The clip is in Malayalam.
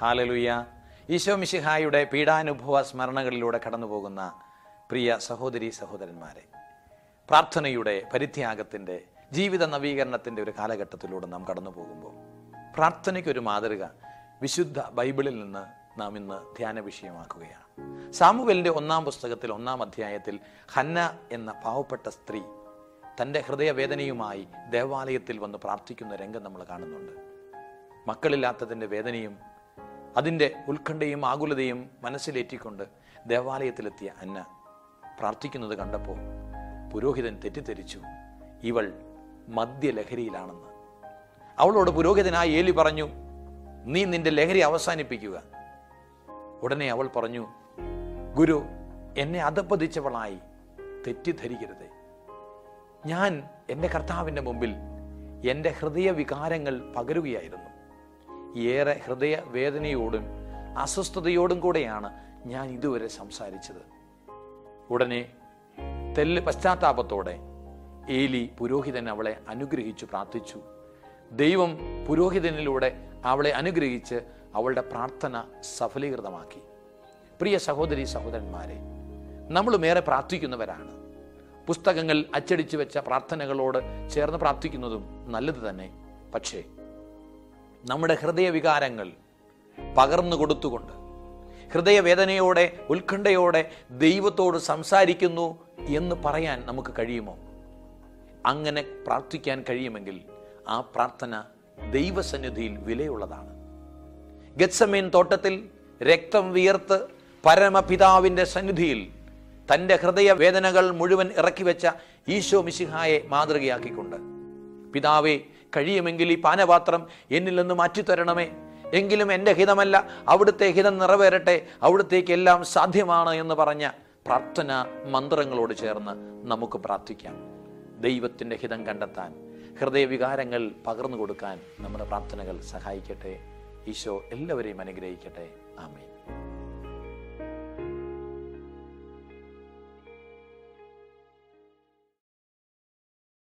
ഹാലലുയ്യ ഈശോ മിശിഹായുടെ പീഡാനുഭവ സ്മരണകളിലൂടെ കടന്നുപോകുന്ന പ്രിയ സഹോദരി സഹോദരന്മാരെ പ്രാർത്ഥനയുടെ പരിത്യാഗത്തിന്റെ ജീവിത നവീകരണത്തിന്റെ ഒരു കാലഘട്ടത്തിലൂടെ നാം കടന്നു പോകുമ്പോൾ പ്രാർത്ഥനയ്ക്കൊരു മാതൃക വിശുദ്ധ ബൈബിളിൽ നിന്ന് നാം ഇന്ന് ധ്യാന വിഷയമാക്കുകയാണ്. സാമുവലിന്റെ ഒന്നാം പുസ്തകത്തിൽ ഒന്നാം അധ്യായത്തിൽ ഹന്ന എന്ന പാവപ്പെട്ട സ്ത്രീ തന്റെ ഹൃദയവേദനയുമായി ദേവാലയത്തിൽ വന്ന് പ്രാർത്ഥിക്കുന്ന രംഗം നമ്മൾ കാണുന്നുണ്ട്. മക്കളില്ലാത്തതിന്റെ വേദനയും അതിന്റെ ഉത്കണ്ഠയും ആകുലതയും മനസ്സിലേറ്റിക്കൊണ്ട് ദേവാലയത്തിലെത്തിയ അന്ന പ്രാർത്ഥിക്കുന്നത് കണ്ടപ്പോൾ പുരോഹിതൻ തെറ്റിദ്ധരിച്ചു. ഇവൾ മദ്യലഹരിയിലാണെന്ന്. അവളോട് പുരോഹിതനായ ഏലി പറഞ്ഞു നീ നിന്റെ ലഹരി അവസാനിപ്പിക്കുക. ഉടനെ അവൾ പറഞ്ഞു ഗുരു എന്നെ അധപ്പതിച്ചവളായി തെറ്റിദ്ധരിക്കരുത്. ഞാൻ എന്റെ കർത്താവിന്റെ മുമ്പിൽ എന്റെ ഹൃദയവികാരങ്ങൾ പകരുകയായിരുന്നു. ഏറെ ഹൃദയ വേദനയോടും അസ്വസ്ഥതയോടും കൂടെയാണ് ഞാൻ ഇതുവരെ സംസാരിച്ചത്. ഉടനെ തെല്ല് പശ്ചാത്താപത്തോടെ ഏലി പുരോഹിതൻ അവളെ അനുഗ്രഹിച്ചു പ്രാർത്ഥിച്ചു. ദൈവം പുരോഹിതനിലൂടെ അവളെ അനുഗ്രഹിച്ച് അവളുടെ പ്രാർത്ഥന സഫലീകൃതമാക്കി. പ്രിയ സഹോദരി സഹോദരന്മാരെ നമ്മളും ഏറെ പ്രാർത്ഥിക്കുന്നവരാണ്. പുസ്തകങ്ങൾ അച്ചടിച്ചു വെച്ച പ്രാർത്ഥനകളോട് ചേർന്ന് പ്രാർത്ഥിക്കുന്നതും നല്ലത് തന്നെ. പക്ഷേ നമ്മുടെ ഹൃദയവികാരങ്ങൾ പകർന്നു കൊടുത്തുകൊണ്ട് ഹൃദയവേദനയോടെ ഉത്കണ്ഠയോടെ ദൈവത്തോട് സംസാരിക്കുന്നു എന്ന് പറയാൻ നമുക്ക് കഴിയുമോ? അങ്ങനെ പ്രാർത്ഥിക്കാൻ കഴിയുമെങ്കിൽ ആ പ്രാർത്ഥന ദൈവസന്നിധിയിൽ വിലയുള്ളതാണ്. ഗത്സമീൻ തോട്ടത്തിൽ രക്തം വിയർത്ത് പരമപിതാവിന്റെ സന്നിധിയിൽ തന്റെ ഹൃദയവേദനകൾ മുഴുവൻ ഇറക്കി വെച്ച ഈശോ മിശിഹായെ മാതൃകയാക്കിക്കൊണ്ട് പിതാവേ കഴിയുമെങ്കിൽ ഈ പാനപാത്രം എന്നിൽ നിന്ന് മാറ്റിത്തരണമേ. എങ്കിലും എന്റെ ഹിതമല്ല അവിടുത്തെ ഹിതം നിറവേറട്ടെ അവിടുത്തേക്ക് എല്ലാം സാധ്യമാണ് എന്ന് പറഞ്ഞ പ്രാർത്ഥന മന്ത്രങ്ങളോട് ചേർന്ന് നമുക്ക് പ്രാർത്ഥിക്കാം. ദൈവത്തിന്റെ ഹിതം കണ്ടെത്താൻ ഹൃദയവികാരങ്ങൾ പകർന്നു കൊടുക്കാൻ നമ്മുടെ പ്രാർത്ഥനകൾ സഹായിക്കട്ടെ. ഈശോ എല്ലാവരെയും അനുഗ്രഹിക്കട്ടെ. ആമേൻ.